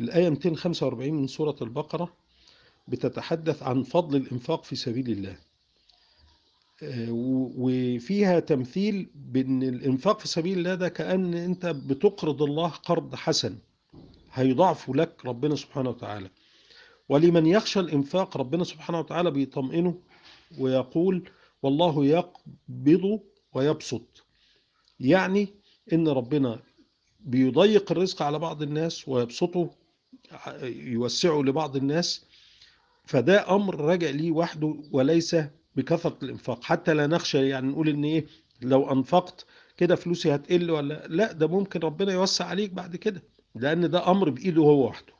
الآية 245 من سورة البقرة بتتحدث عن فضل الإنفاق في سبيل الله. آه، وفيها تمثيل بأن الإنفاق في سبيل الله ده كأن أنت بتقرض الله قرض حسن هيضاعفه لك ربنا سبحانه وتعالى. ولمن يخشى الإنفاق ربنا سبحانه وتعالى بيطمئنه ويقول والله يقبض ويبسط. يعني إن ربنا بيضيق الرزق على بعض الناس ويبسطه يوسعه لبعض الناس فده أمر راجع ليه وحده وليس بكثرة الإنفاق. حتى لا نخشى يعني نقول إن إيه لو أنفقت كده فلوسي هتقل ولا لأ ده ممكن ربنا يوسع عليك بعد كده لأن ده أمر بإيده هو وحده.